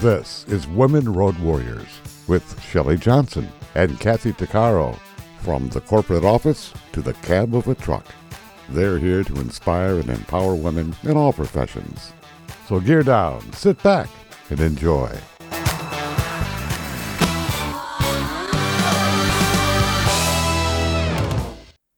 This is Women Road Warriors with Shelley Johnson and Kathy Tuccaro. From the corporate office to the cab of a truck, they're here to inspire and empower women in all professions. So gear down, sit back, and enjoy.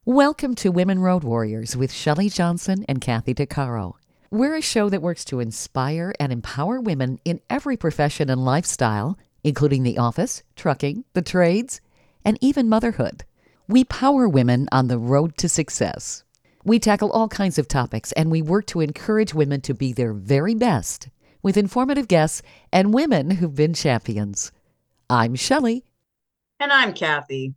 Welcome to Women Road Warriors with Shelley Johnson and Kathy Tuccaro. We're a show that works to inspire and empower women in every profession and lifestyle, including the office, trucking, the trades, and even motherhood. We power women on the road to success. We tackle all kinds of topics and we work to encourage women to be their very best with informative guests and women who've been champions. I'm Shelley. And I'm Kathy.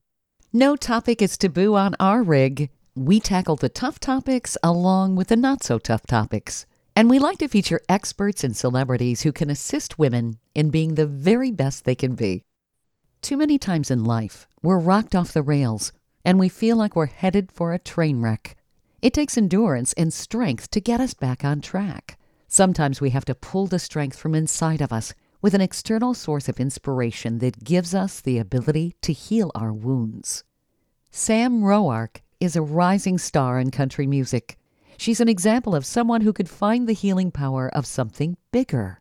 No topic is taboo on our rig. We tackle the tough topics along with the not so tough topics. And we like to feature experts and celebrities who can assist women in being the very best they can be. Too many times in life, we're rocked off the rails and we feel like we're headed for a train wreck. It takes endurance and strength to get us back on track. Sometimes we have to pull the strength from inside of us with an external source of inspiration that gives us the ability to heal our wounds. Sam Roark is a rising star in country music. She's an example of someone who could find the healing power of something bigger.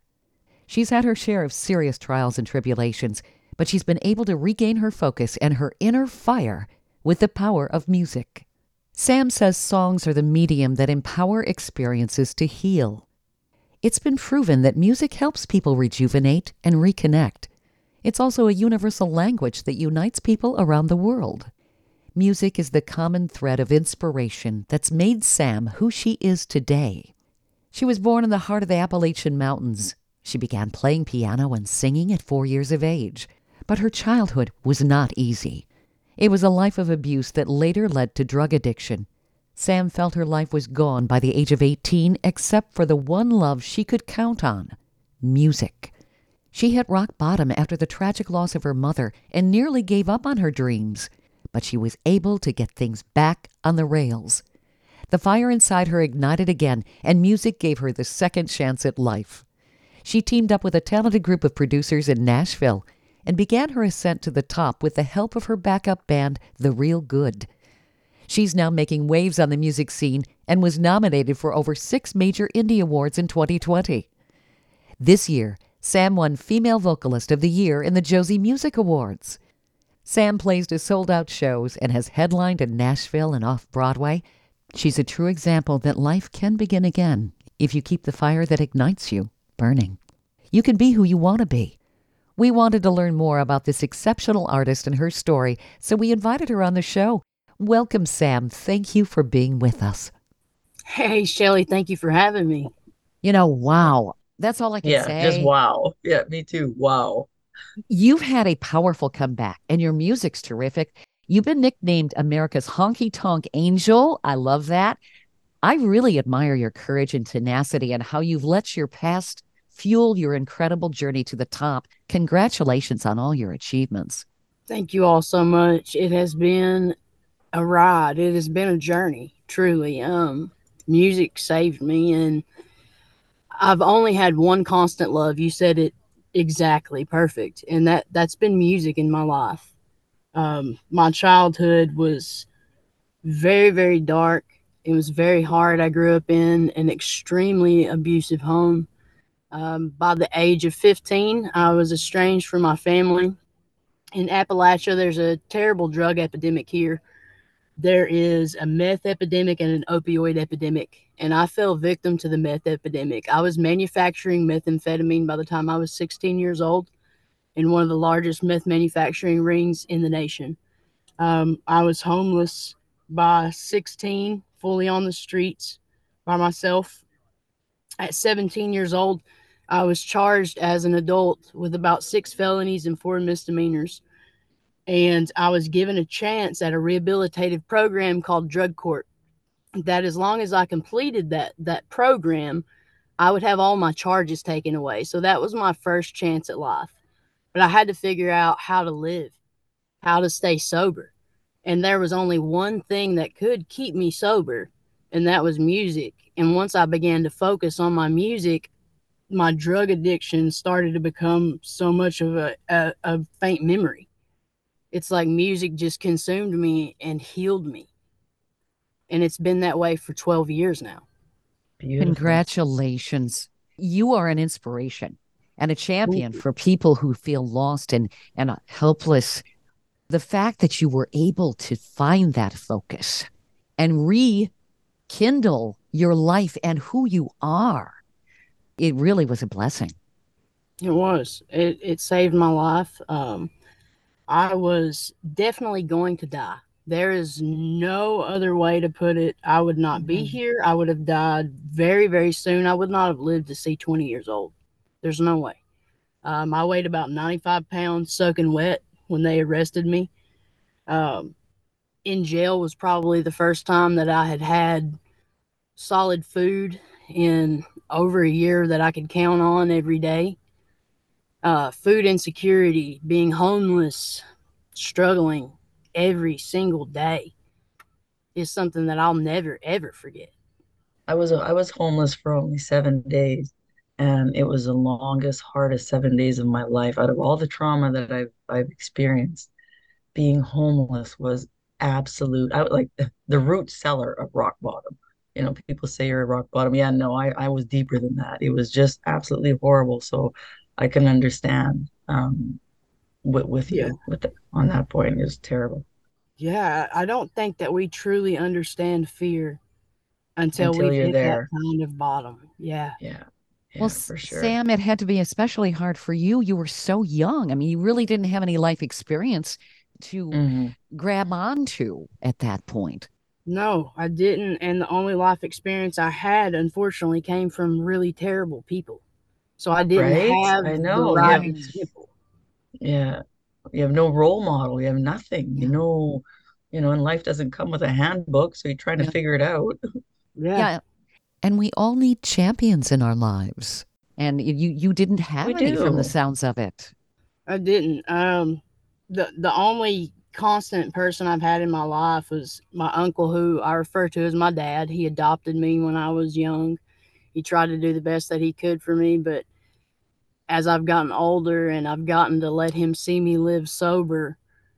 She's had her share of serious trials and tribulations, but she's been able to regain her focus and her inner fire with the power of music. Sam says songs are the medium that empower experiences to heal. It's been proven that music helps people rejuvenate and reconnect. It's also a universal language that unites people around the world. Music is the common thread of inspiration that's made Sam who she is today. She was born in the heart of the Appalachian Mountains. She began playing piano and singing at four years of age. But her childhood was not easy. It was a life of abuse that later led to drug addiction Sam felt her life was gone by the age of 18, except for the one love she could count on music. She hit rock bottom after the tragic loss of her mother and nearly gave up on her dreams, but she was able to get things back on the rails. The fire inside her ignited again, and music gave her the second chance at life. She teamed up with a talented group of producers in Nashville and began her ascent to the top with the help of her backup band, The Real Good. She's now making waves on the music scene and was nominated for over six major indie awards in 2020. This year, Sam won Female Vocalist of the Year in the Josie Music Awards. Sam plays to sold out shows and has headlined in Nashville and off Broadway. She's a true example that life can begin again if you keep the fire that ignites you burning. You can be who you want to be. We wanted to learn more about this exceptional artist and her story, so we invited her on the show Welcome, Sam. Thank you for being with us. Hey, Shelley, thank you for having me. You know, wow. That's all I can yeah, say. Just wow. Yeah, me too. Wow. You've had a powerful comeback, and your music's terrific. You've been nicknamed America's honky tonk angel. I love that. I really admire your courage and tenacity and how you've let your past fuel your incredible journey to the top. Congratulations on all your achievements. Thank you all so much. It has been a ride. It has been a journey, truly. Um, music saved me, and I've only had one constant love. You said it exactly perfect, and that that's been music in my life. Um, my childhood was very, very dark. It was very hard. I grew up in an extremely abusive home. Um, by the age of 15, I was estranged from my family. In Appalachia, there's a terrible drug epidemic here there is a meth epidemic and an opioid epidemic. And I fell victim to the meth epidemic. I was manufacturing methamphetamine by the time I was 16 years old in one of the largest meth manufacturing rings in the nation. Um, I was homeless by 16, fully on the streets by myself. At 17 years old, I was charged as an adult with about six felonies and four misdemeanors and I was given a chance at a rehabilitative program called Drug Court. That as long as I completed that that program, I would have all my charges taken away. So that was my first chance at life. But I had to figure out how to live, how to stay sober. And there was only one thing that could keep me sober, and that was music. And once I began to focus on my music, my drug addiction started to become so much of a, a, a faint memory. It's like music just consumed me and healed me. And it's been that way for 12 years now. Beautiful. Congratulations. You are an inspiration and a champion for people who feel lost and, and helpless. The fact that you were able to find that focus and rekindle your life and who you are, it really was a blessing. It was. It, it saved my life. Um, I was definitely going to die. There is no other way to put it. I would not be Mhm. here. I would have died very, very soon. I would not have lived to see 20 years old. There's no way. Um, I weighed about 95 pounds soaking wet when they arrested me. Um, in jail was probably the first time that I had had solid food in over a year that I could count on every day. Uh, food insecurity, being homeless, struggling every single day is something that I'll never ever forget. I was I was homeless for only seven days, and it was the longest, hardest seven days of my life. Out of all the trauma that I've I've experienced, being homeless was absolute. I like the, root cellar of rock bottom. You know, people say you're at rock bottom. Yeah, no, I I was deeper than that. It was just absolutely horrible. So I can understand um with with you Yeah. with the, on that point. It was terrible. Yeah, I don't think that we truly understand fear until, Until we hit there. that kind of bottom. Yeah. Yeah. Yeah, well, for sure. Sam, it had to be especially hard for you. You were so young. I mean, you really didn't have any life experience to Mhm. grab onto at that point. No, I didn't. And the only life experience I had, unfortunately, came from really terrible people. So I didn't Right? have I know. You right have- example. Yeah. You have no role model. You have nothing. You know, you know, and life doesn't come with a handbook, so you're trying to Yeah. figure it out. Yeah. Yeah. And we all need champions in our lives. And you you didn't have We any from the sounds of it. I didn't. Um, the the only constant person I've had in my life was my uncle, who I refer to as my dad. He adopted me when I was young. He tried to do the best that he could for me, but as I've gotten older and I've gotten to let him see me live sober,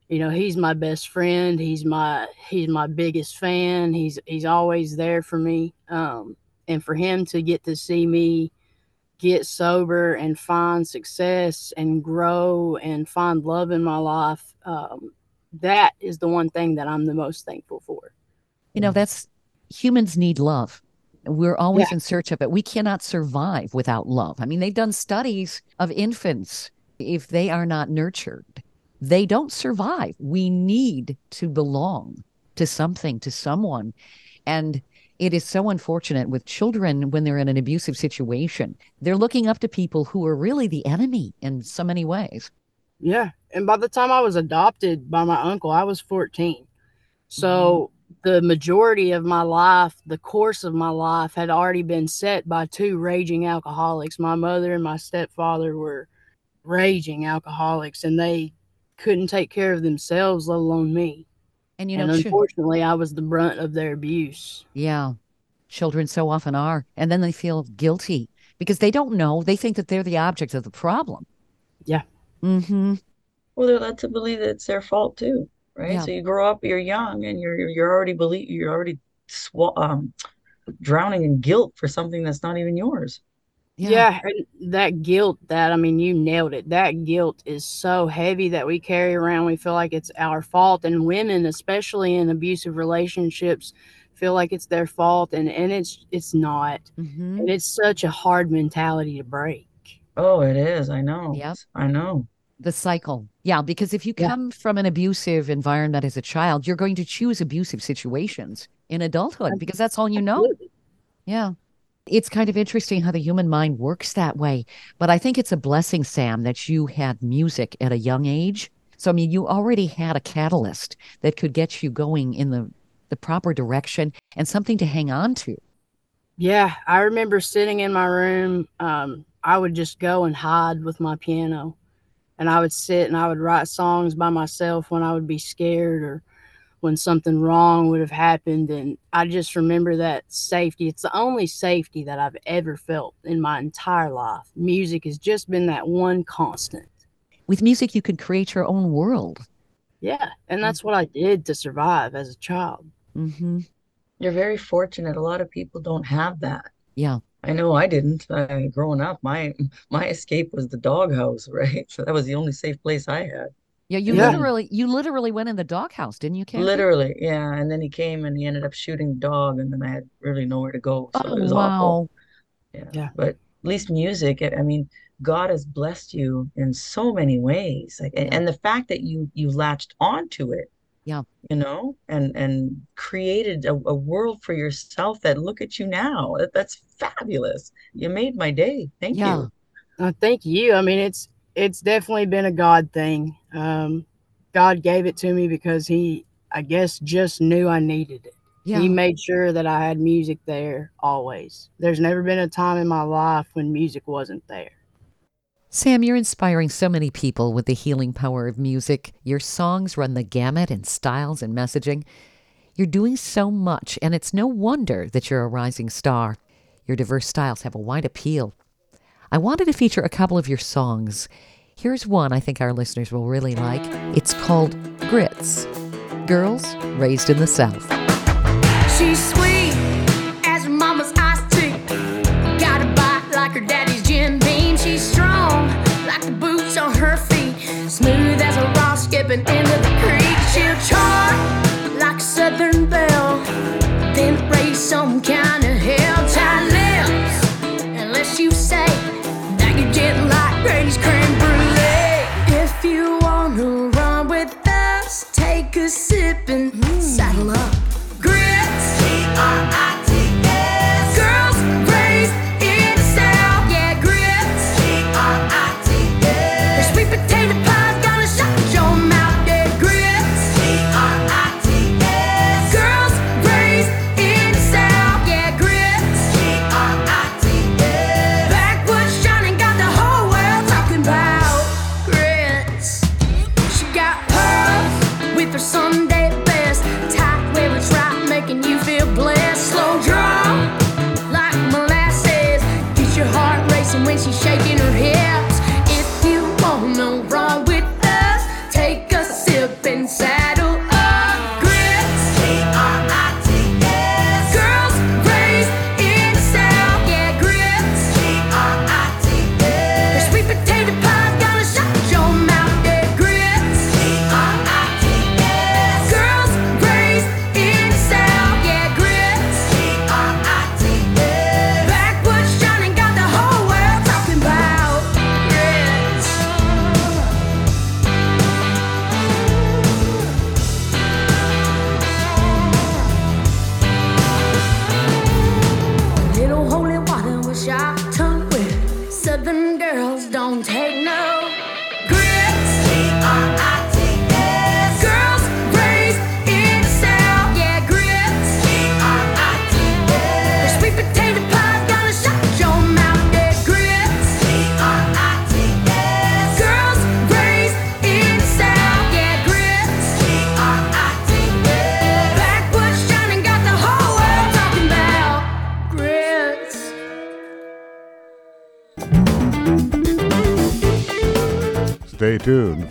you know, he's my best friend. He's my he's my biggest fan. He's he's always there for me. Um, and for him to get to see me get sober and find success and grow and find love in my life, um, that is the one thing that I'm the most thankful for. You know, that's humans need love. We're always in search of it. We cannot survive without love. I mean, they've done studies of infants. If they are not nurtured, they don't survive. We need to belong to something, to someone. And it is so unfortunate with children when they're in an abusive situation. They're looking up to people who are really the enemy in so many ways. Yeah. And by the time I was adopted by my uncle, I was 14. So mm-hmm. The majority of my life, the course of my life, had already been set by two raging alcoholics. My mother and my stepfather were raging alcoholics, and they couldn't take care of themselves, let alone me. And you know, chil- unfortunately, I was the brunt of their abuse. Yeah. Children so often are. And then they feel guilty because they don't know. They think that they're the object of the problem. Yeah. Mm-hmm. Well, they're led to believe that it's their fault too, right? Yeah. So you grow up, you're young, and you're you're already believe you're already swa um drowning in guilt for something that's not even yours. Yeah. and that guilt that I mean you nailed it. That guilt is so heavy that we carry around. We feel like it's our fault and women especially in abusive relationships feel like it's their fault and and it's it's not. Mm-hmm. And it's such a hard mentality to break. Oh, it is. I know. Yep. I know. The cycle. Yeah. Because if you Yeah. come from an abusive environment as a child, you're going to choose abusive situations in adulthood because that's all you know. Yeah. It's kind of interesting how the human mind works that way. But I think it's a blessing, Sam, that you had music at a young age. So, I mean, you already had a catalyst that could get you going in the, the proper direction and something to hang on to. Yeah, I remember sitting in my room. Um, I would just go and hide with my piano, and I would sit and I would write songs by myself when I would be scared or when something wrong would have happened. And I just remember that safety. It's the only safety that I've ever felt in my entire life. Music has just been that one constant. With music, you can create your own world. Yeah. And that's what I did to survive as a child. Mm-hmm. You're very fortunate. A lot of people don't have that. Yeah. I know I didn't. I, growing up, my my escape was the doghouse, right? So that was the only safe place I had. Yeah, you Yeah. literally you literally went in the doghouse, didn't you, Kathy? Literally, yeah. And then he came and he ended up shooting the dog, and then I had really nowhere to go. So Oh it was wow. awful. Yeah. Yeah. But at least music, I I mean, God has blessed you in so many ways. Like and, and the fact that you you latched onto it, Yeah. you know, and and created a, a world for yourself that look at you now. That, that's fabulous. You made my day. Thank Yeah. you. Uh, thank you. I mean, it's it's definitely been a God thing. Um, God gave it to me because He, I guess, just knew I needed it. Yeah. He made sure that I had music there always. There's never been a time in my life when music wasn't there. Sam, you're inspiring so many people with the healing power of music. Your songs run the gamut in styles and messaging. You're doing so much, and it's no wonder that you're a rising star. Your diverse styles have a wide appeal. I wanted to feature a couple of your songs. Here's one I think our listeners will really like. It's called Grits Girls Raised in the South. She's sweet as her mama's iced tea. Got a bite like her Beam. She's strong like the boots on her feet. Smooth as a rock skipping into the creek. She'll charge like a southern belle. Then raise some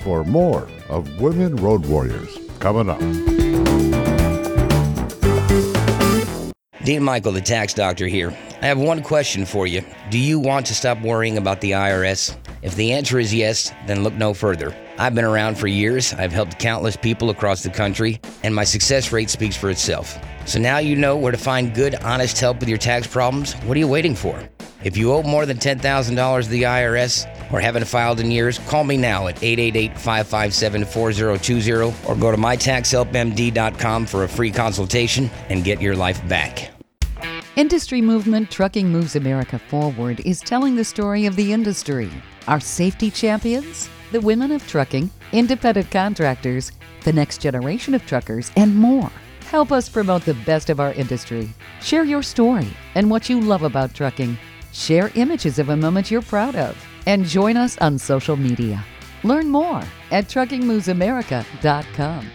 for more of Women Road Warriors coming up. Dean Michael, the tax doctor here. I have one question for you. Do you want to stop worrying about the IRS? If the answer is yes, then look no further. I've been around for years, I've helped countless people across the country, and my success rate speaks for itself. So now you know where to find good, honest help with your tax problems. What are you waiting for? If you owe more than $10,000 to the IRS or haven't filed in years, call me now at 888 557 4020 or go to mytaxhelpmd.com for a free consultation and get your life back. Industry movement Trucking Moves America Forward is telling the story of the industry. Our safety champions, the women of trucking, independent contractors, the next generation of truckers, and more. Help us promote the best of our industry. Share your story and what you love about trucking. Share images of a moment you're proud of and join us on social media. Learn more at TruckingMovesAmerica.com.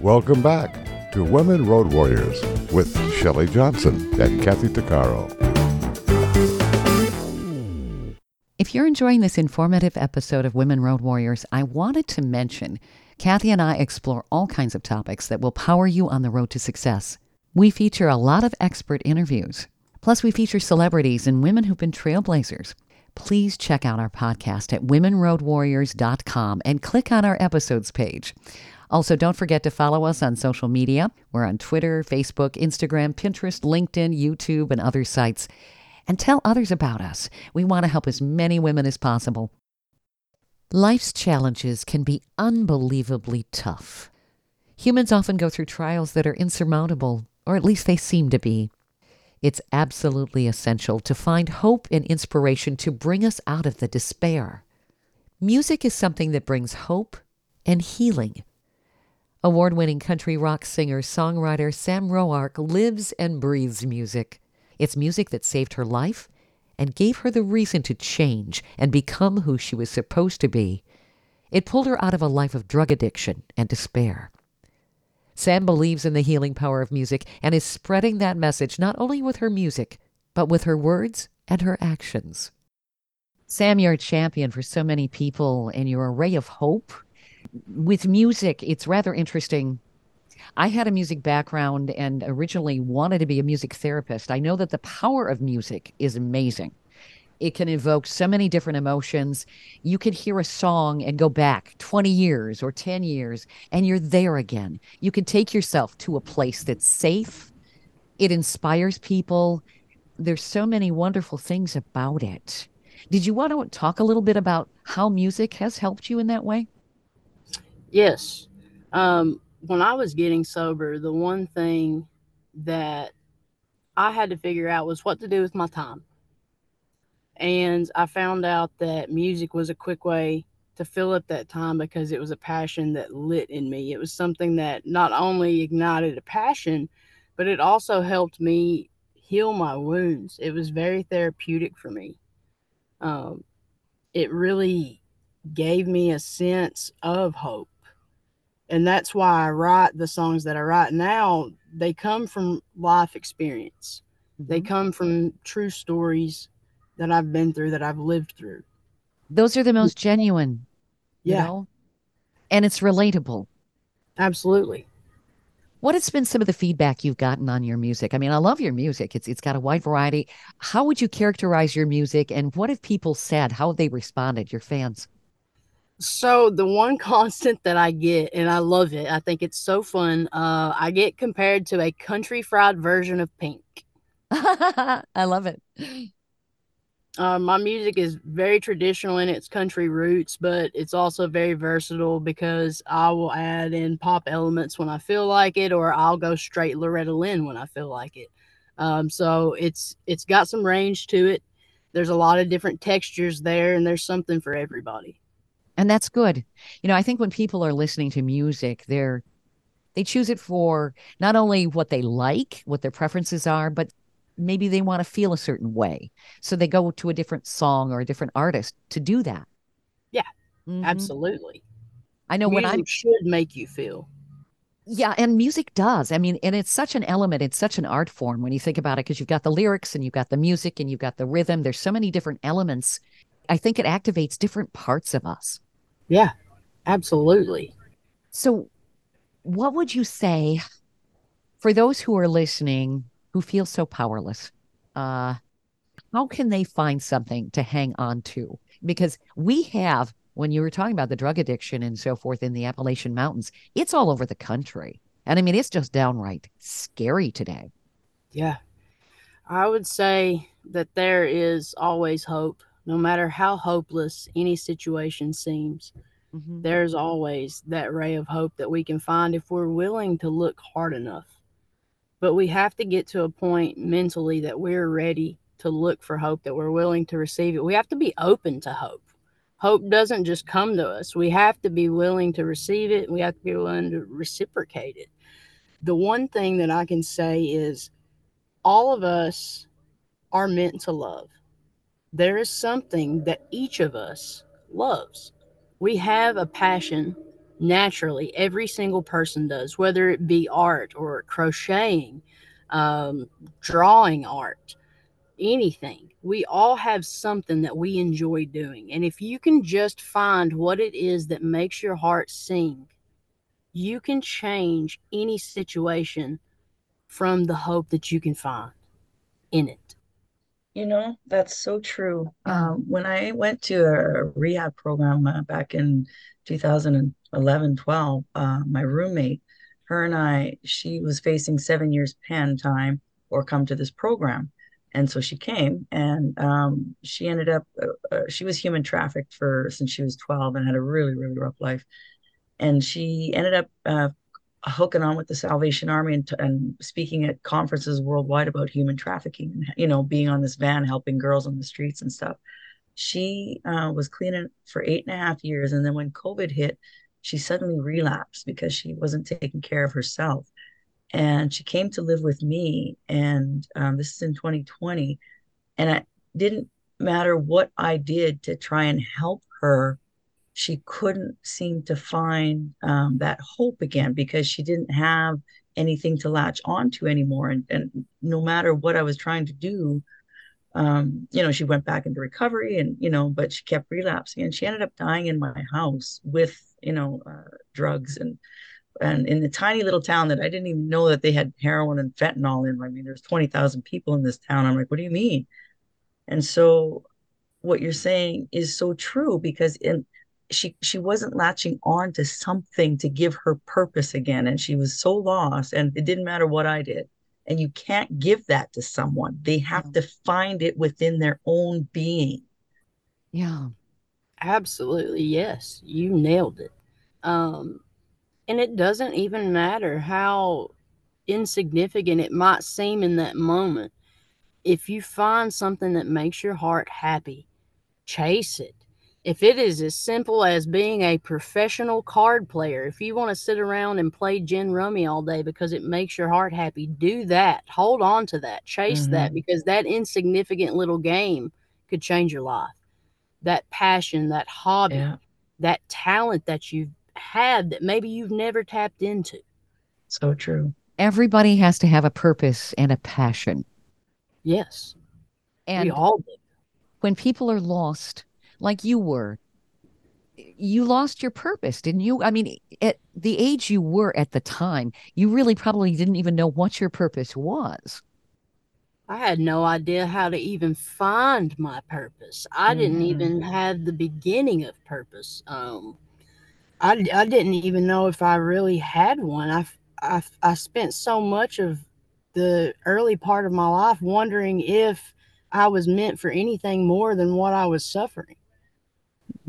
Welcome back to Women Road Warriors with Shelley Johnson and Kathy Tuccaro. If you're enjoying this informative episode of Women Road Warriors, I wanted to mention Kathy and I explore all kinds of topics that will power you on the road to success. We feature a lot of expert interviews. Plus, we feature celebrities and women who've been trailblazers. Please check out our podcast at womenroadwarriors.com and click on our episodes page. Also, don't forget to follow us on social media. We're on Twitter, Facebook, Instagram, Pinterest, LinkedIn, YouTube, and other sites. And tell others about us. We want to help as many women as possible. Life's challenges can be unbelievably tough. Humans often go through trials that are insurmountable, or at least they seem to be. It's absolutely essential to find hope and inspiration to bring us out of the despair. Music is something that brings hope and healing. Award winning country rock singer songwriter Sam Roark lives and breathes music. It's music that saved her life and gave her the reason to change and become who she was supposed to be. It pulled her out of a life of drug addiction and despair. Sam believes in the healing power of music and is spreading that message not only with her music, but with her words and her actions. Sam, you're a champion for so many people and you're a ray of hope. With music, it's rather interesting I had a music background and originally wanted to be a music therapist. I know that the power of music is amazing. It can evoke so many different emotions. You can hear a song and go back 20 years or 10 years, and you're there again. You can take yourself to a place that's safe. It inspires people. There's so many wonderful things about it. Did you want to talk a little bit about how music has helped you in that way? Yes. Um, when I was getting sober, the one thing that I had to figure out was what to do with my time. And I found out that music was a quick way to fill up that time because it was a passion that lit in me. It was something that not only ignited a passion, but it also helped me heal my wounds. It was very therapeutic for me. Um, it really gave me a sense of hope and that's why I write the songs that I write now. They come from life experience. Mm-hmm. They come from true stories that I've been through, that I've lived through. Those are the most genuine. Yeah. Know? And it's relatable. Absolutely. What has been some of the feedback you've gotten on your music? I mean, I love your music. It's it's got a wide variety. How would you characterize your music and what have people said? How have they responded, your fans? So the one constant that I get, and I love it, I think it's so fun. Uh, I get compared to a country fried version of Pink. I love it. Uh, my music is very traditional in its country roots, but it's also very versatile because I will add in pop elements when I feel like it, or I'll go straight Loretta Lynn when I feel like it. Um, so it's it's got some range to it. There's a lot of different textures there, and there's something for everybody and that's good. You know i think when people are listening to music they're they choose it for not only what they like what their preferences are but maybe they want to feel a certain way. So they go to a different song or a different artist to do that. Yeah mm-hmm. absolutely. I know music when i should make you feel. Yeah and music does. I mean and it's such an element it's such an art form when you think about it because you've got the lyrics and you've got the music and you've got the rhythm. There's so many different elements i think it activates different parts of us yeah, absolutely. So, what would you say for those who are listening who feel so powerless? Uh, how can they find something to hang on to? Because we have, when you were talking about the drug addiction and so forth in the Appalachian Mountains, it's all over the country. And I mean, it's just downright scary today. Yeah. I would say that there is always hope no matter how hopeless any situation seems, mm-hmm. there's always that ray of hope that we can find if we're willing to look hard enough. But we have to get to a point mentally that we're ready to look for hope, that we're willing to receive it. We have to be open to hope. Hope doesn't just come to us. We have to be willing to receive it. We have to be willing to reciprocate it. The one thing that I can say is all of us are meant to love there is something that each of us loves. We have a passion naturally. Every single person does, whether it be art or crocheting, um, drawing art, anything. We all have something that we enjoy doing. And if you can just find what it is that makes your heart sing, you can change any situation from the hope that you can find in it. You know, that's so true. Um, when I went to a rehab program uh, back in 2011, 12, uh, my roommate, her and I, she was facing seven years pen time or come to this program. And so she came and um, she ended up, uh, uh she was human trafficked for since she was 12 and had a really, really rough life. And she ended up uh, hooking on with the Salvation Army and, and speaking at conferences worldwide about human trafficking and you know being on this van helping girls on the streets and stuff. She uh, was cleaning for eight and a half years, and then when COVID hit, she suddenly relapsed because she wasn't taking care of herself, and she came to live with me. And um, this is in 2020, and it didn't matter what I did to try and help her she couldn't seem to find um, that hope again because she didn't have anything to latch onto anymore. And, and no matter what I was trying to do, um, you know, she went back into recovery and, you know, but she kept relapsing and she ended up dying in my house with, you know, uh, drugs and, and in the tiny little town that I didn't even know that they had heroin and fentanyl in. I mean, there's 20,000 people in this town. I'm like, what do you mean? And so what you're saying is so true because in she she wasn't latching on to something to give her purpose again and she was so lost and it didn't matter what i did. And you can't give that to someone. They have yeah. to find it within their own being. Yeah. Absolutely yes. You nailed it. Um and it doesn't even matter how insignificant it might seem in that moment. If you find something that makes your heart happy chase it if it is as simple as being a professional card player, if you want to sit around and play gin rummy all day because it makes your heart happy, do that. Hold on to that. Chase mm-hmm. that because that insignificant little game could change your life. That passion, that hobby, yeah. that talent that you've had that maybe you've never tapped into. So true. Everybody has to have a purpose and a passion. Yes. And we all do. When people are lost, like you were. You lost your purpose didn't you? I mean at the age you were at the time you really probably didn't even know what your purpose was. I had no idea how to even find my purpose. I mm-hmm. didn't even have the beginning of purpose. Um I, I didn't even know if i really had one. I, I i spent so much of the early part of my life wondering if i was meant for anything more than what i was suffering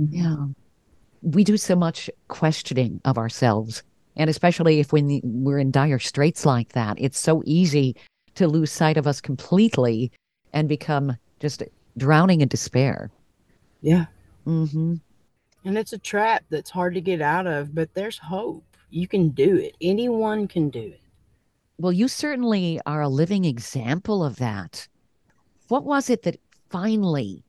yeah. We do so much questioning of ourselves. And especially if when we're in dire straits like that, it's so easy to lose sight of us completely and become just drowning in despair. Yeah. Mm-hmm. And it's a trap that's hard to get out of, but there's hope. You can do it. Anyone can do it. Well, you certainly are a living example of that. What was it that finally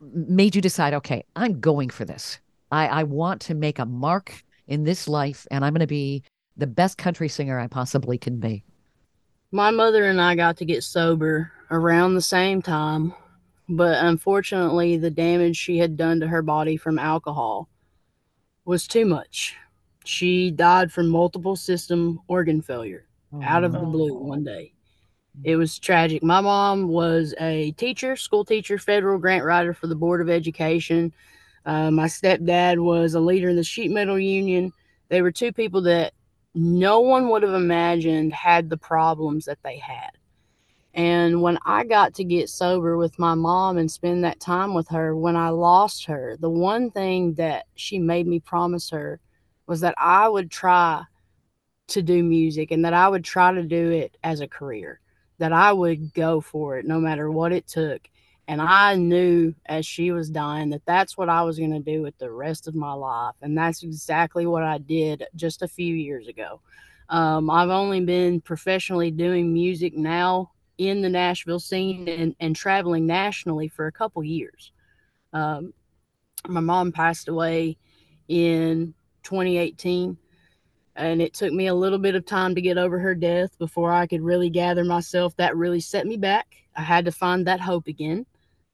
made you decide, okay, I'm going for this. I, I want to make a mark in this life and I'm going to be the best country singer I possibly can be? My mother and I got to get sober around the same time, but unfortunately, the damage she had done to her body from alcohol was too much. She died from multiple system organ failure oh, out of the oh. blue one day. It was tragic. My mom was a teacher, school teacher, federal grant writer for the Board of Education. Uh, my stepdad was a leader in the sheet metal union. They were two people that no one would have imagined had the problems that they had. And when I got to get sober with my mom and spend that time with her, when I lost her, the one thing that she made me promise her was that I would try to do music and that I would try to do it as a career that I would go for it no matter what it took. And I knew as she was dying that that's what I was going to do with the rest of my life. And that's exactly what I did just a few years ago. Um, I've only been professionally doing music now in the Nashville scene and, and traveling nationally for a couple years. Um, my mom passed away in 2018. And it took me a little bit of time to get over her death before I could really gather myself. That really set me back. I had to find that hope again.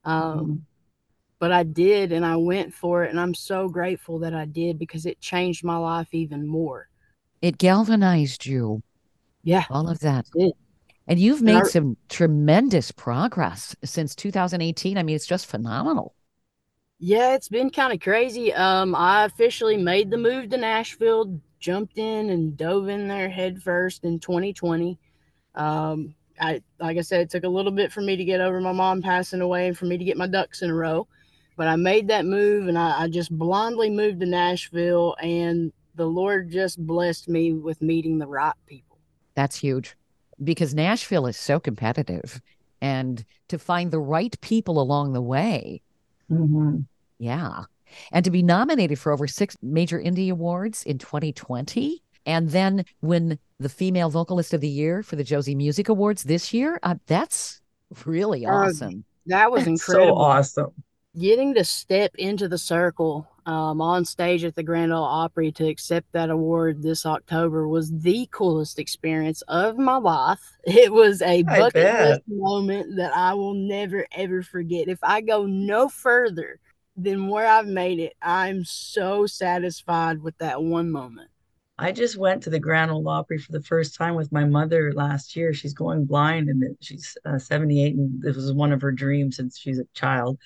Um, but I did, and I went for it. And I'm so grateful that I did because it changed my life even more. It galvanized you, Yeah. all of that. And you've And made I- some tremendous progress since 2018. I mean, it's just phenomenal. Yeah, it's been kind of crazy. Um, I officially made the move to Nashville, jumped in and dove in there head first in 2020. Um, I like I said, it took a little bit for me to get over my mom passing away and for me to get my ducks in a row. But I made that move and I, I just blindly moved to Nashville and the Lord just blessed me with meeting the right people. That's huge because Nashville is so competitive. And to find the right people along the way, Mhm. yeah. And to be nominated for over six major indie awards in 2020 and then win the Female Vocalist of the Year for the Josie Music Awards this year, uh, that's really Uh, awesome. That was incredible. So awesome. getting to step into the circle um, on stage at the Grand Ole Opry to accept that award this October was the coolest experience of my life. It was a bucket list moment that I will never ever forget. If I go no further than where I've made it, I'm so satisfied with that one moment. I just went to the Grand Ole Opry for the first time with my mother last year. She's going blind and she's uh, 78, and this was one of her dreams since she's a child.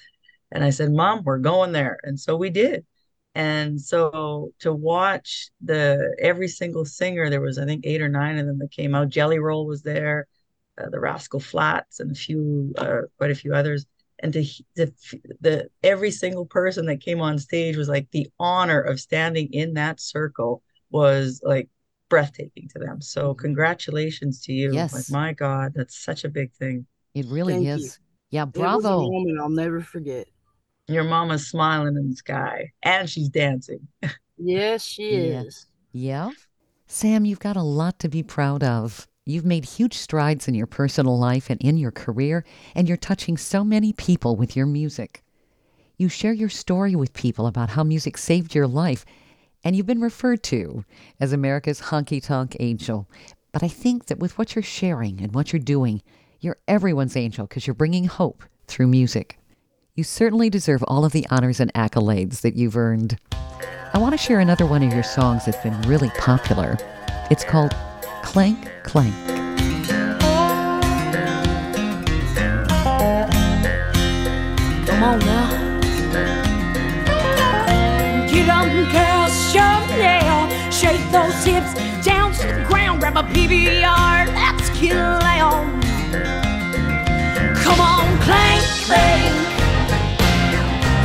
And I said, Mom, we're going there. And so we did. And so to watch the every single singer, there was I think eight or nine of them that came out. Jelly Roll was there, uh, the Rascal Flatts, and a few, uh, quite a few others. And to he- the the every single person that came on stage was like the honor of standing in that circle was like breathtaking to them. So mm-hmm. congratulations to you. Like Yes. my God, that's such a big thing. It really Thank you. is. Yeah, It was a bravo. moment I'll never forget. Your mama's smiling in the sky and she's dancing. Yes, she Yeah. is. Yeah. Sam, you've got a lot to be proud of. You've made huge strides in your personal life and in your career, and you're touching so many people with your music. You share your story with people about how music saved your life, and you've been referred to as America's honky tonk angel. But I think that with what you're sharing and what you're doing, you're everyone's angel because you're bringing hope through music. You certainly deserve all of the honors and accolades that you've earned. I want to share another one of your songs that's been really popular. It's called Clank Clank. Come on now. Get up, girl, Chanel. Shake those hips down to the ground. Grab a PBR, let's get on. Come on, clank, clank.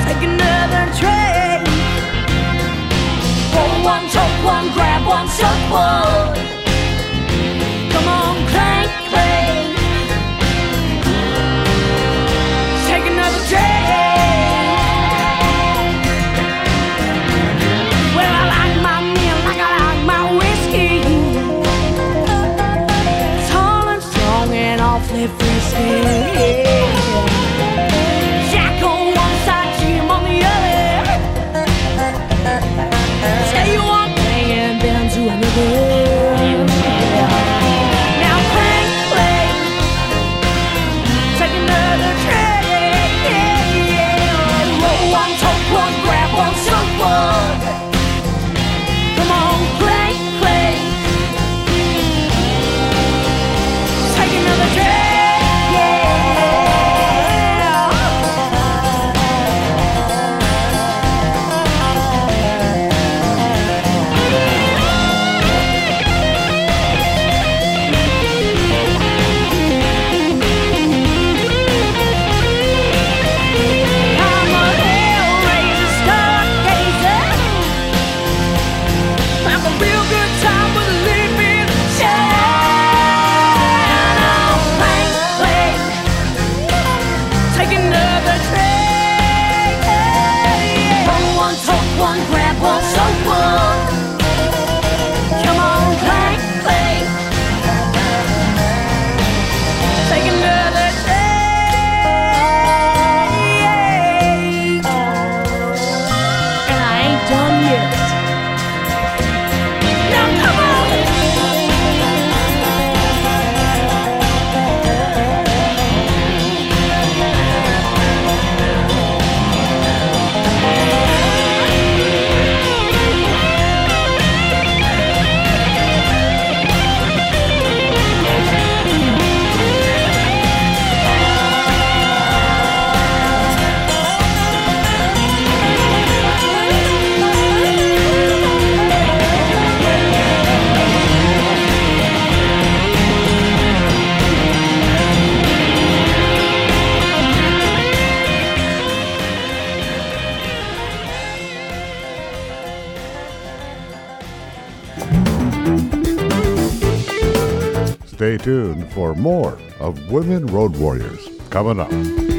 Take another drink. Roll one, choke one, grab one, suck one. Clank, of Women Road Warriors coming up.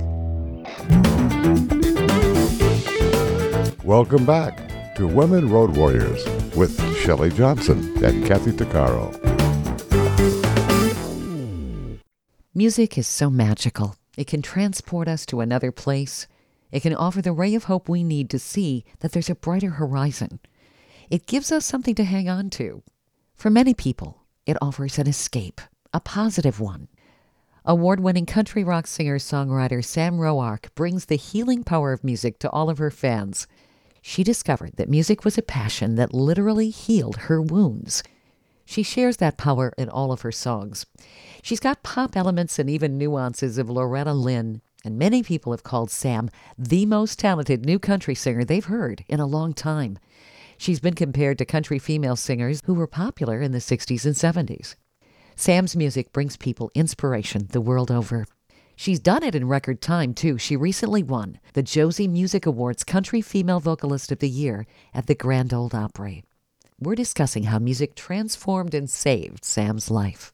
Welcome back to Women Road Warriors with Shelley Johnson and Kathy Tuccaro. Music is so magical. It can transport us to another place. It can offer the ray of hope we need to see that there's a brighter horizon. It gives us something to hang on to. For many people, it offers an escape, a positive one. Award winning country rock singer songwriter Sam Roark brings the healing power of music to all of her fans. She discovered that music was a passion that literally healed her wounds. She shares that power in all of her songs. She's got pop elements and even nuances of Loretta Lynn, and many people have called Sam the most talented new country singer they've heard in a long time. She's been compared to country female singers who were popular in the 60s and 70s. Sam's music brings people inspiration the world over. She's done it in record time, too. She recently won the Josie Music Awards Country Female Vocalist of the Year at the Grand Ole Opry. We're discussing how music transformed and saved Sam's life.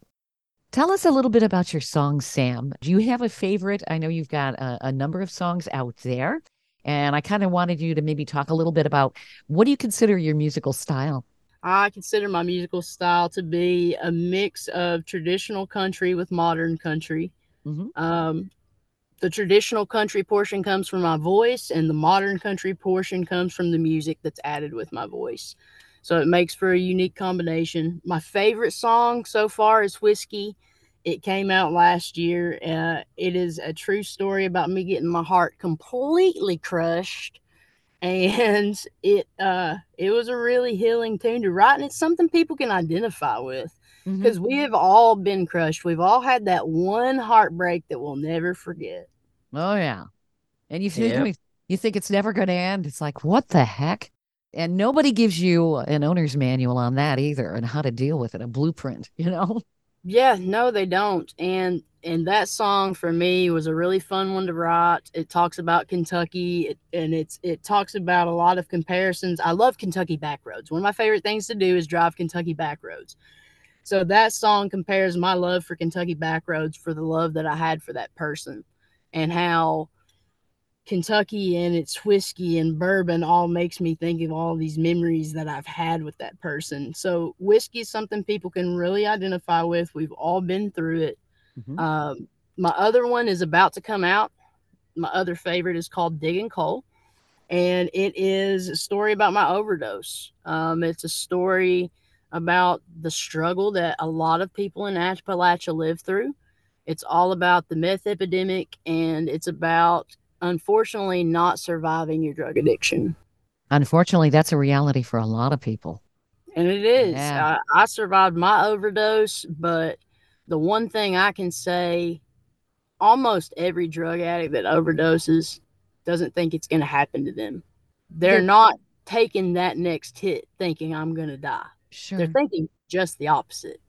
Tell us a little bit about your song, Sam. Do you have a favorite? I know you've got a, a number of songs out there, and I kind of wanted you to maybe talk a little bit about what do you consider your musical style? I consider my musical style to be a mix of traditional country with modern country. Mhm. Um, the traditional country portion comes from my voice, and the modern country portion comes from the music that's added with my voice. So it makes for a unique combination. My favorite song so far is Whiskey. It came out last year. Uh, it is a true story about me getting my heart completely crushed and it uh it was a really healing tune to write and it's something people can identify with because we have all been crushed we've all had that one heartbreak that we'll never forget Oh yeah. And you think Yep. you think it's never going to end. It's like, what the heck? And nobody gives you an owner's manual on that either and how to deal with it, a blueprint, you know? Yeah no they don't. And and that song for me was a really fun one to write. It talks about kentucky. And it's it talks about a lot of comparisons. I love kentucky back roads. One of my favorite things to do is drive kentucky back roads. So that song compares my love for kentucky back roads for the love that i had for that person and how kentucky and its whiskey and bourbon all makes me think of all these memories that i've had with that person so whiskey is something people can really identify with we've all been through it Mhm. um, my other one is about to come out. My other favorite is called Digging Coal, and it is a story about my overdose. Um, it's a story about the struggle that a lot of people in Appalachia live through. It's all about the meth epidemic, and it's about unfortunately not surviving your drug addiction. Unfortunately, that's a reality for a lot of people. And it is. Yeah. I, I survived my overdose, but the one thing I can say almost every drug addict that overdoses doesn't think it's going to happen to them. They're Yeah. not taking that next hit thinking I'm going to die. Sure. They're thinking just the opposite,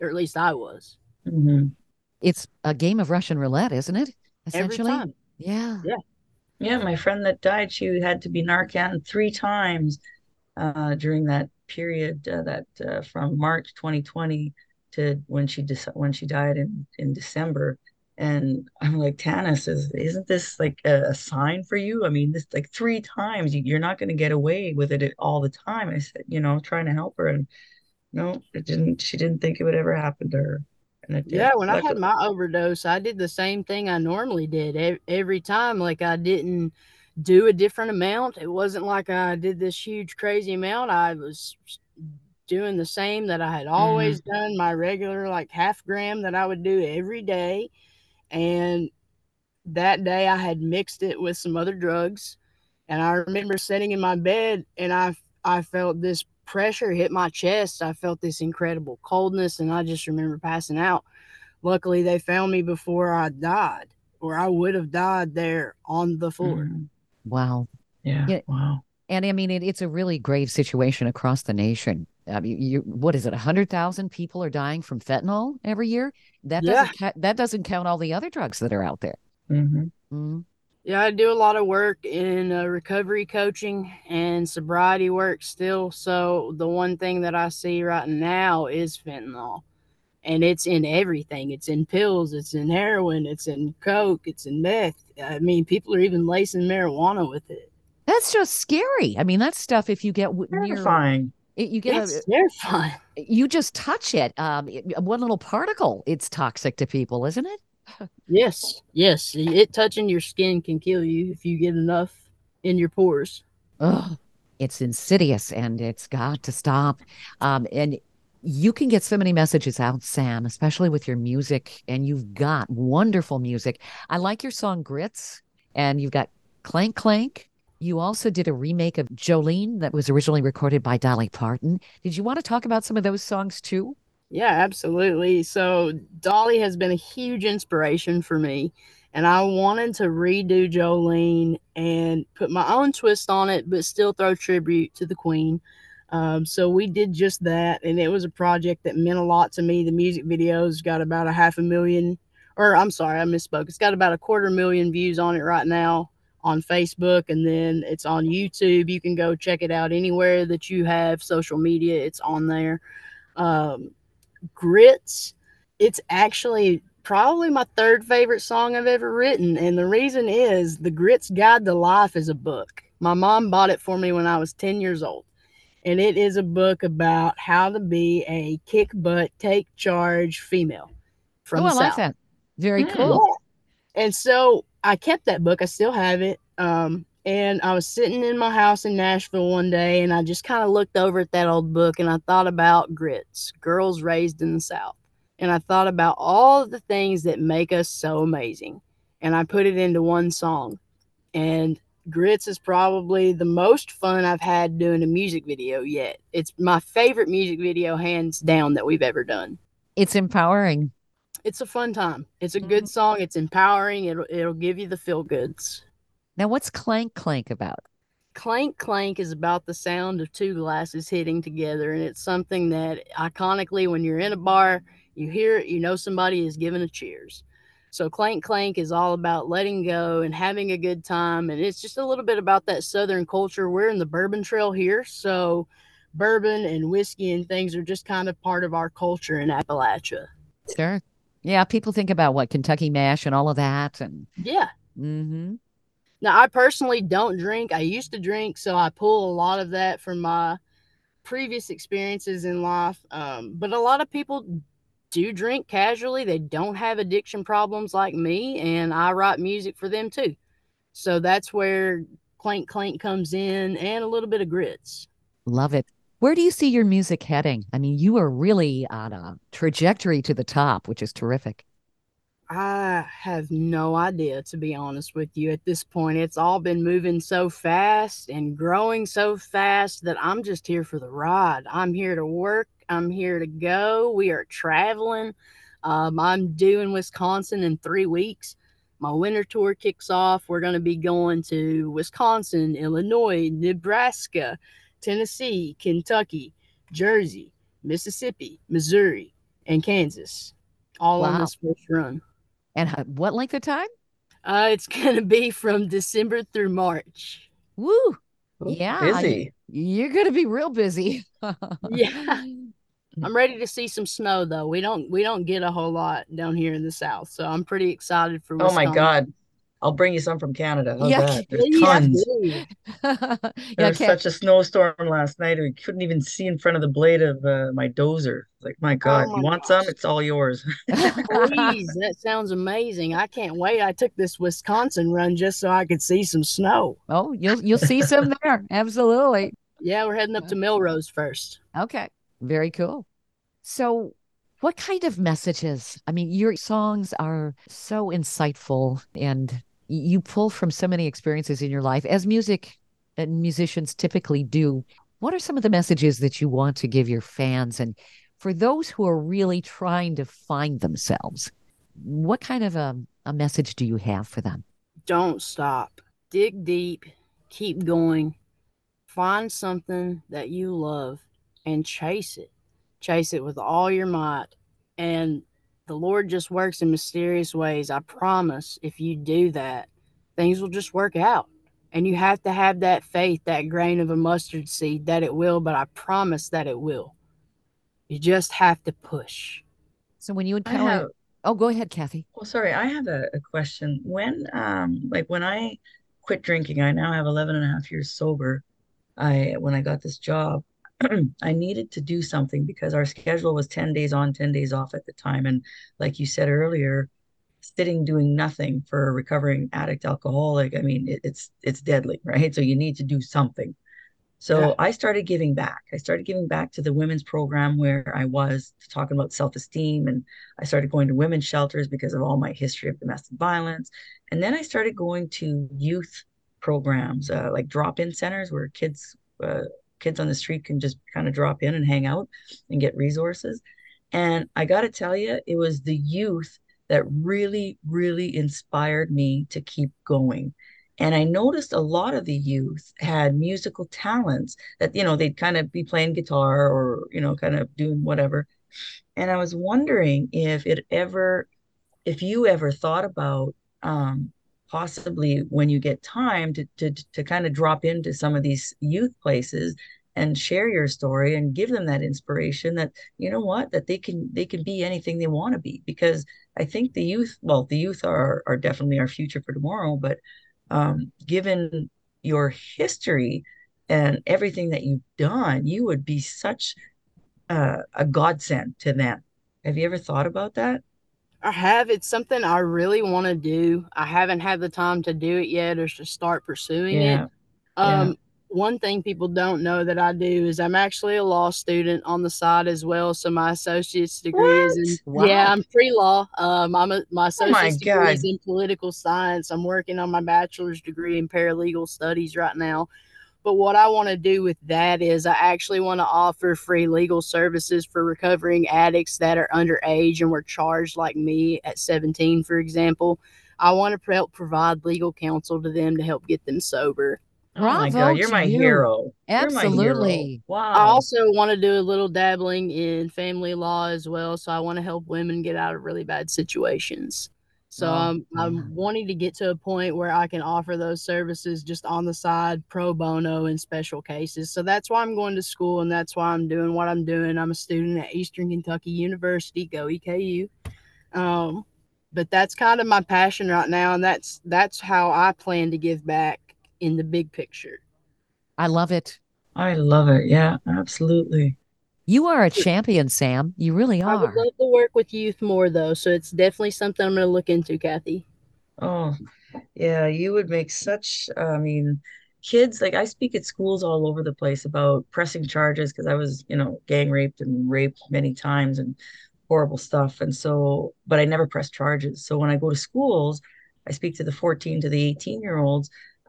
or at least I was. Mhm. It's a game of Russian roulette, isn't it? Every Essentially. time. Yeah. Yeah, Yeah. my friend that died, she had to be Narcan three times uh, during that period, uh, that uh, from March 2020 to when she dec- when she died in in December. And I'm like, Tanis, is isn't this like a, a sign for you? I mean, this like three times, you, you're not going to get away with it all the time. I said, you know, trying to help her, and no, it didn't. She didn't think it would ever happen to her. Yeah, when I had my overdose, I did the same thing I normally did every time. Like I didn't do a different amount. It wasn't like I did this huge crazy amount. I was doing the same that I had always done, my regular like half gram that I would do every day. And that day I had mixed it with some other drugs. And I remember sitting in my bed and I I felt this pressure hit my chest, I felt this incredible coldness, and I just remember passing out. Luckily, they found me before I died, or I would have died there on the floor. Mhm. Wow. Yeah. Yeah. Wow. And I mean, it, it's a really grave situation across the nation. I mean, you, what is it? A hundred thousand people are dying from fentanyl every year. That Yeah. doesn't ca- that doesn't count all the other drugs that are out there. hmm Mm. Yeah, I do a lot of work in uh, recovery coaching and sobriety work still. So the one thing that I see right now is fentanyl. And it's in everything. It's in pills, it's in heroin, it's in coke, it's in meth. I mean, people are even lacing marijuana with it. That's just scary. I mean, that stuff. If you get w- near, Terrifying. it, you get It's a, terrifying. you just touch it. Um, it- one little particle, it's toxic to people, isn't it? Yes, yes. It touching your skin can kill you if you get enough in your pores. Ugh, it's insidious and it's got to stop. Um, and you can get so many messages out, Sam, especially with your music, and you've got wonderful music. I like your song Grits, and you've got Clank Clank. You also did a remake of Jolene that was originally recorded by Dolly Parton. Did you want to talk about some of those songs too? Yeah, absolutely. So Dolly has been a huge inspiration for me, and I wanted to redo Jolene and put my own twist on it, but still throw tribute to the Queen. Um, so we did just that, and it was a project that meant a lot to me. The music video's got about a half a million, or I'm sorry, I misspoke. It's got about a quarter million views on it right now on Facebook, and then it's on YouTube. You can go check it out anywhere that you have social media. It's on there. Um, grits it's actually probably my third favorite song i've ever written and the reason is the grits guide to life is a book my mom bought it for me when i was 10 years old and it is a book about how to be a kick butt take charge female from oh, I the like that. Very Mm. cool. And so I kept that book. I still have it. Um, and I was sitting in my house in Nashville one day and I just kind of looked over at that old book and I thought about grits, girls raised in the South. And I thought about all of the things that make us so amazing. And I put it into one song. And grits is probably the most fun I've had doing a music video yet. It's my favorite music video, hands down, that we've ever done It's empowering. it's a fun time. It's a good mm-hmm. song. It's empowering. It'll it'll give you the feel goods. Now, what's Clank Clank about? Clank clank is about the sound of two glasses hitting together, and it's something that iconically, when you're in a bar, you hear it, you know somebody is giving a cheers. So clank clank is all about letting go and having a good time, and it's just a little bit about that Southern culture. We're in the Bourbon Trail here, so bourbon and whiskey and things are just kind of part of our culture in Appalachia. Sure. Yeah, people think about what Kentucky Mash and all of that, and Yeah. hmm Now, I personally don't drink. I used to drink, so I pull a lot of that from my previous experiences in life. Um, but a lot of people do drink casually. They don't have addiction problems like me, and I write music for them too. So that's where Clank Clank comes in and a little bit of grits. love it. Where do you see your music heading? I mean, you are really on a trajectory to the top, which is terrific. I have no idea, to be honest with you. At this point, it's all been moving so fast and growing so fast that I'm just here for the ride. I'm here to work. I'm here to go. We are traveling. Um, I'm doing Wisconsin in three weeks. My winter tour kicks off. We're going to be going to Wisconsin, Illinois, Nebraska, Tennessee, Kentucky, Jersey, Mississippi, Missouri, and Kansas, all on Wow. this first run. And what length of time? Uh, it's going to be from December through March. Woo! Oh, Yeah, Busy. You're going to be real busy. Yeah. I'm ready to see some snow though. We don't we don't get a whole lot down here in the south, so I'm pretty excited for. Oh my God. I'll bring you some from Canada. How's Yeah, that? There's Please tons. yeah, There was such a snowstorm last night. We couldn't even see in front of the blade of uh, my dozer. Like, my God, my you want some? It's all yours. Please, that sounds amazing. I can't wait. I took this Wisconsin run just so I could see some snow. oh, you'll you'll see some there. Absolutely. Yeah, we're heading up to Melrose first. Okay. Very cool. So, what kind of messages? I mean, your songs are so insightful and y- you pull from so many experiences in your life, as music and musicians typically do. what are some of the messages that you want to give your fans and for those who are really trying to find themselves? What kind of a, a message do you have for them? Don't stop. Dig deep. Keep going. Find something that you love and chase it. Chase it with all your might. And the Lord just works in mysterious ways. I promise if you do that, things will just work out. And you have to have that faith, that grain of a mustard seed that it will, but I promise that it will. You just have to push. So when you I encounter, have, oh, go ahead, Kathy. well, sorry, I have a, a question. When, um, like when I quit drinking, I now have 11 and a half years sober. I, when I got this job, I needed to do something because our schedule was 10 days on, 10 days off at the time. And like you said earlier, sitting doing nothing for a recovering addict alcoholic, I mean, it, it's it's deadly, right? So you need to do something. So Yeah. I started giving back. I started giving back to the women's program where I was talking about self-esteem and I started going to women's shelters because of all my history of domestic violence. And then I started going to youth programs, uh, like drop-in centers where kids uh, kids on the street can just kind of drop in and hang out and get resources. And I got to tell you, it was the youth that really, really inspired me to keep going. And I noticed a lot of the youth had musical talents that, you know, they'd kind of be playing guitar or, you know, kind of doing whatever. And I was wondering if it ever, if you ever thought about um, possibly when you get time to, to, to kind of drop into some of these youth places and share your story and give them that inspiration that, you know what, that they can, they can be anything they want to be. Because I think the youth, well, the youth are, are definitely our future for tomorrow, but um, given your history and everything that you've done, you would be such uh, a godsend to them. Have you ever thought about that? I have. It's something I really want to do. I haven't had the time to do it yet or to start pursuing Yeah. it. Um, One thing people don't know that I do is I'm actually a law student on the side as well. So my associate's degree is in What? yeah, I'm pre law. Um, I'm a, my Oh my associate's degree is in political science. I'm working on my bachelor's degree in paralegal studies right now. But what I want to do with that is I actually want to offer free legal services for recovering addicts that are underage and were charged like me at 17, for example. I want to help provide legal counsel to them to help get them sober. Oh my God, you're my you. hero. You're my hero. Absolutely. Wow. I also want to do a little dabbling in family law as well. So I want to help women get out of really bad situations. So Oh, I'm, yeah. I'm wanting to get to a point where I can offer those services just on the side, pro bono in special cases. So that's why I'm going to school and that's why I'm doing what I'm doing. I'm a student at Eastern Kentucky University, go EKU. Um, but that's kind of my passion right now, and that's that's how I plan to give back in the big picture. I love it. I love it. Yeah, absolutely. You are a champion, Sam. You really are. I would love to work with youth more though, so it's definitely something I'm going to look into, Kathy. Oh, yeah, you would make such, I mean, kids, like I speak at schools all over the place about pressing charges because I was, you know, gang raped and raped many times and horrible stuff. And so, but I never press charges. So when I go to schools, I speak to the 14 to the 18 year olds.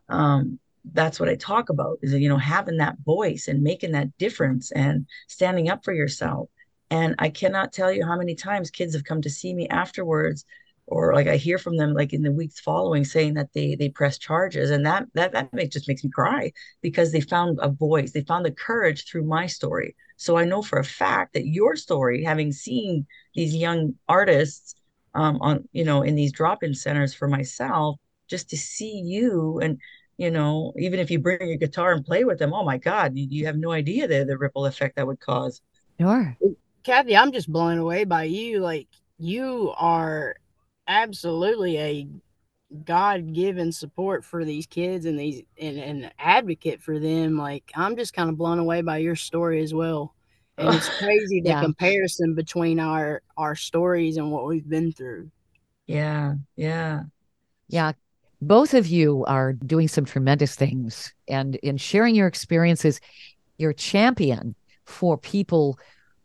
Um, that's what I talk about is, you know, having that voice and making that difference and standing up for yourself. And I cannot tell you how many times kids have come to see me afterwards or like I hear from them like in the weeks following saying that they they press charges and that that that just makes me cry because they found a voice they found the courage through my story so I know for a fact that your story having seen these young artists um, on you know in these drop-in centers for myself just to see you and you know even if you bring your guitar and play with them oh my god you, you have no idea the the ripple effect that would cause Sure. Kathy, I'm just blown away by you. Like you are absolutely a God-given support for these kids and these and an advocate for them. Like I'm just kind of blown away by your story as well. And it's crazy the Yeah. comparison between our our stories and what we've been through. yeah yeah Yeah. Both of you are doing some tremendous things. And in sharing your experiences, you're a champion for people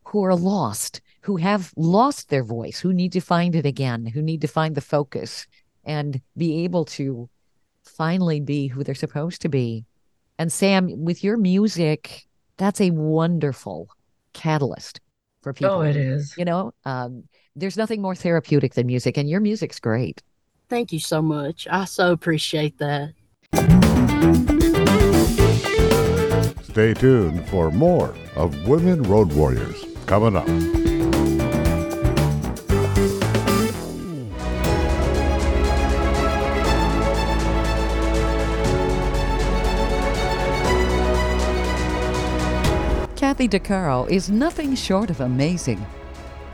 who are lost, who have lost their voice, who need to find it again, who need to find the focus and be able to finally be who they're supposed to be. And Sam, with your music, that's a wonderful catalyst for people. Oh, it is. You know, um, there's nothing more therapeutic than music, and your music's great. Thank you so much. I so appreciate that. Stay tuned for more of Women Road Warriors coming up. Kathy Tuccaro is nothing short of amazing.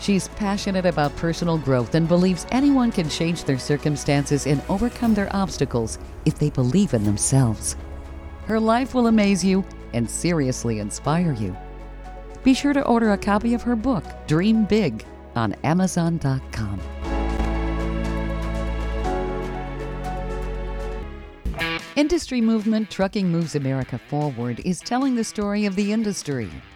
She's passionate about personal growth and believes anyone can change their circumstances and overcome their obstacles if they believe in themselves. Her life will amaze you and seriously inspire you. Be sure to order a copy of her book, Dream Big, on Amazon.com. Industry movement Trucking Moves America Forward is telling the story of the industry,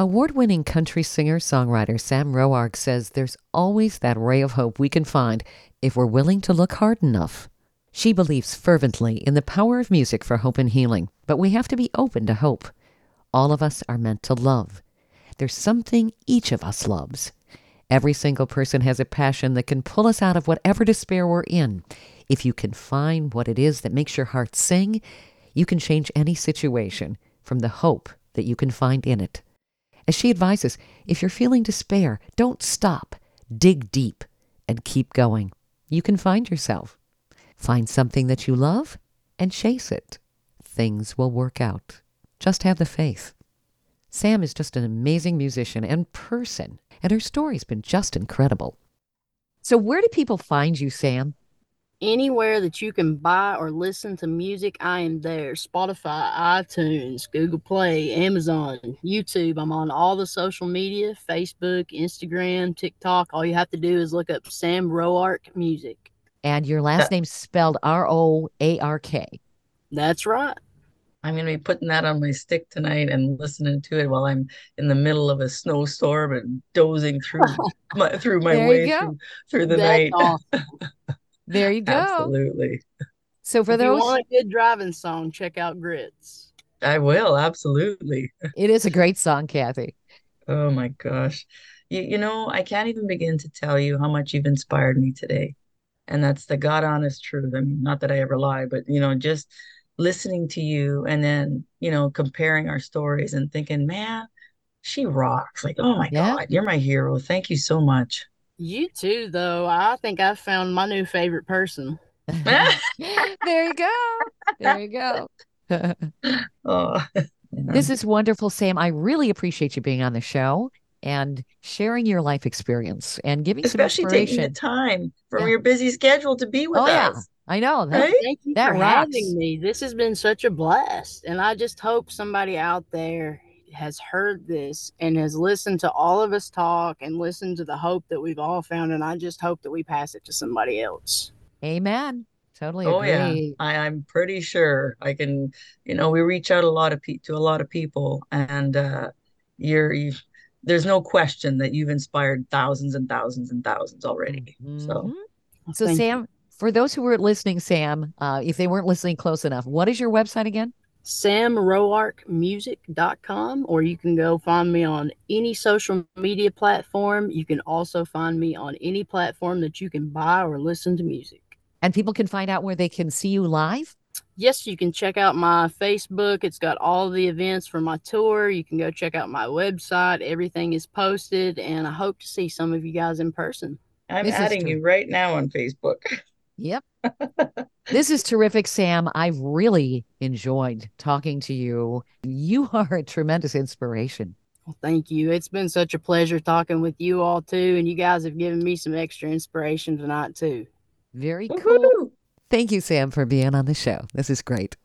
Award winning country singer songwriter Sam Roark says there's always that ray of hope we can find if we're willing to look hard enough. She believes fervently in the power of music for hope and healing, but we have to be open to hope. All of us are meant to love. There's something each of us loves. Every single person has a passion that can pull us out of whatever despair we're in. If you can find what it is that makes your heart sing, you can change any situation from the hope that you can find in it. As she advises, if you're feeling despair, don't stop. Dig deep and keep going. You can find yourself. Find something that you love and chase it. Things will work out. Just have the faith. Sam is just an amazing musician and person, and her story's been just incredible. So, where do people find you, Sam? Anywhere that you can buy or listen to music, I am there. Spotify, iTunes, Google Play, Amazon, YouTube. I'm on all the social media Facebook, Instagram, TikTok. All you have to do is look up Sam Roark Music. And your last name's spelled R O A R K. That's right. I'm going to be putting that on my stick tonight and listening to it while I'm in the middle of a snowstorm and dozing through my through my way through, through the That's night. awesome. There you go. Absolutely. So, for if you want a good driving song, check out Grits. I will, absolutely. it is a great song, Kathy. Oh my gosh. You, you know, I can't even begin to tell you how much you've inspired me today. And that's the God honest truth. I mean, not that I ever lie, but you know, just listening to you and then, you know, comparing our stories and thinking, man, she rocks. Like, oh my Yeah. God, you're my hero. Thank you so much. You too, though. I think I found my new favorite person. there you go. There you go. Oh, this is wonderful, Sam. I really appreciate you being on the show and sharing your life experience and giving especially some taking the time from Yeah. your busy schedule to be with Oh, yeah. us. I know. That, Right? Thank you That for rocks. having me. This has been such a blast. And I just hope somebody out there has heard this and has listened to all of us talk and listened to the hope that we've all found. And I just hope that we pass it to somebody else. Amen. Totally Oh agree. yeah, I, I'm pretty sure I can. You know, we reach out a lot of pe to a lot of people, and uh, you're you. There's no question that you've inspired thousands and thousands and thousands already. So Mhm. So, Thank you. Sam, for those who weren't listening, Sam, uh, if they weren't listening close enough, what is your website again? samroarkmusic.com or you can go find me on any social media platform. You can also find me on any platform that you can buy or listen to music. And people can find out where they can see you live. yes, you can check out my Facebook. It's got all the events for my tour. You can go check out my website. Everything is posted, and I hope to see some of you guys in person. I'm This adding you right now on Facebook. Yep. this is terrific, Sam. I've really enjoyed talking to you. You are a tremendous inspiration. Well, thank you. It's been such a pleasure talking with you all too, and you guys have given me some extra inspiration tonight too. Very cool. Woohoo! Thank you, Sam, for being on the show. This is great.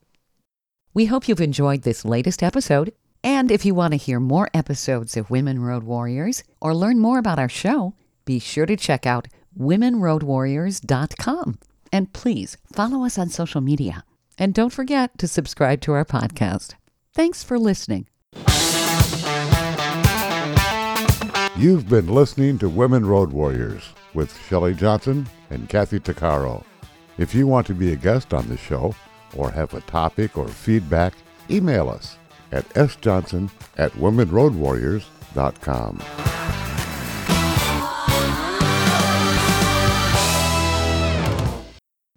We hope you've enjoyed this latest episode. And if you want to hear more episodes of Women Road Warriors or learn more about our show, be sure to check out womenroadwarriors.com. And please follow us on social media. And don't forget to subscribe to our podcast. Thanks for listening. You've been listening to Women Road Warriors with Shelley Johnson and Kathy Tuccaro. If you want to be a guest on the show or have a topic or feedback, email us at sjohnson at womenroadwarriors.com.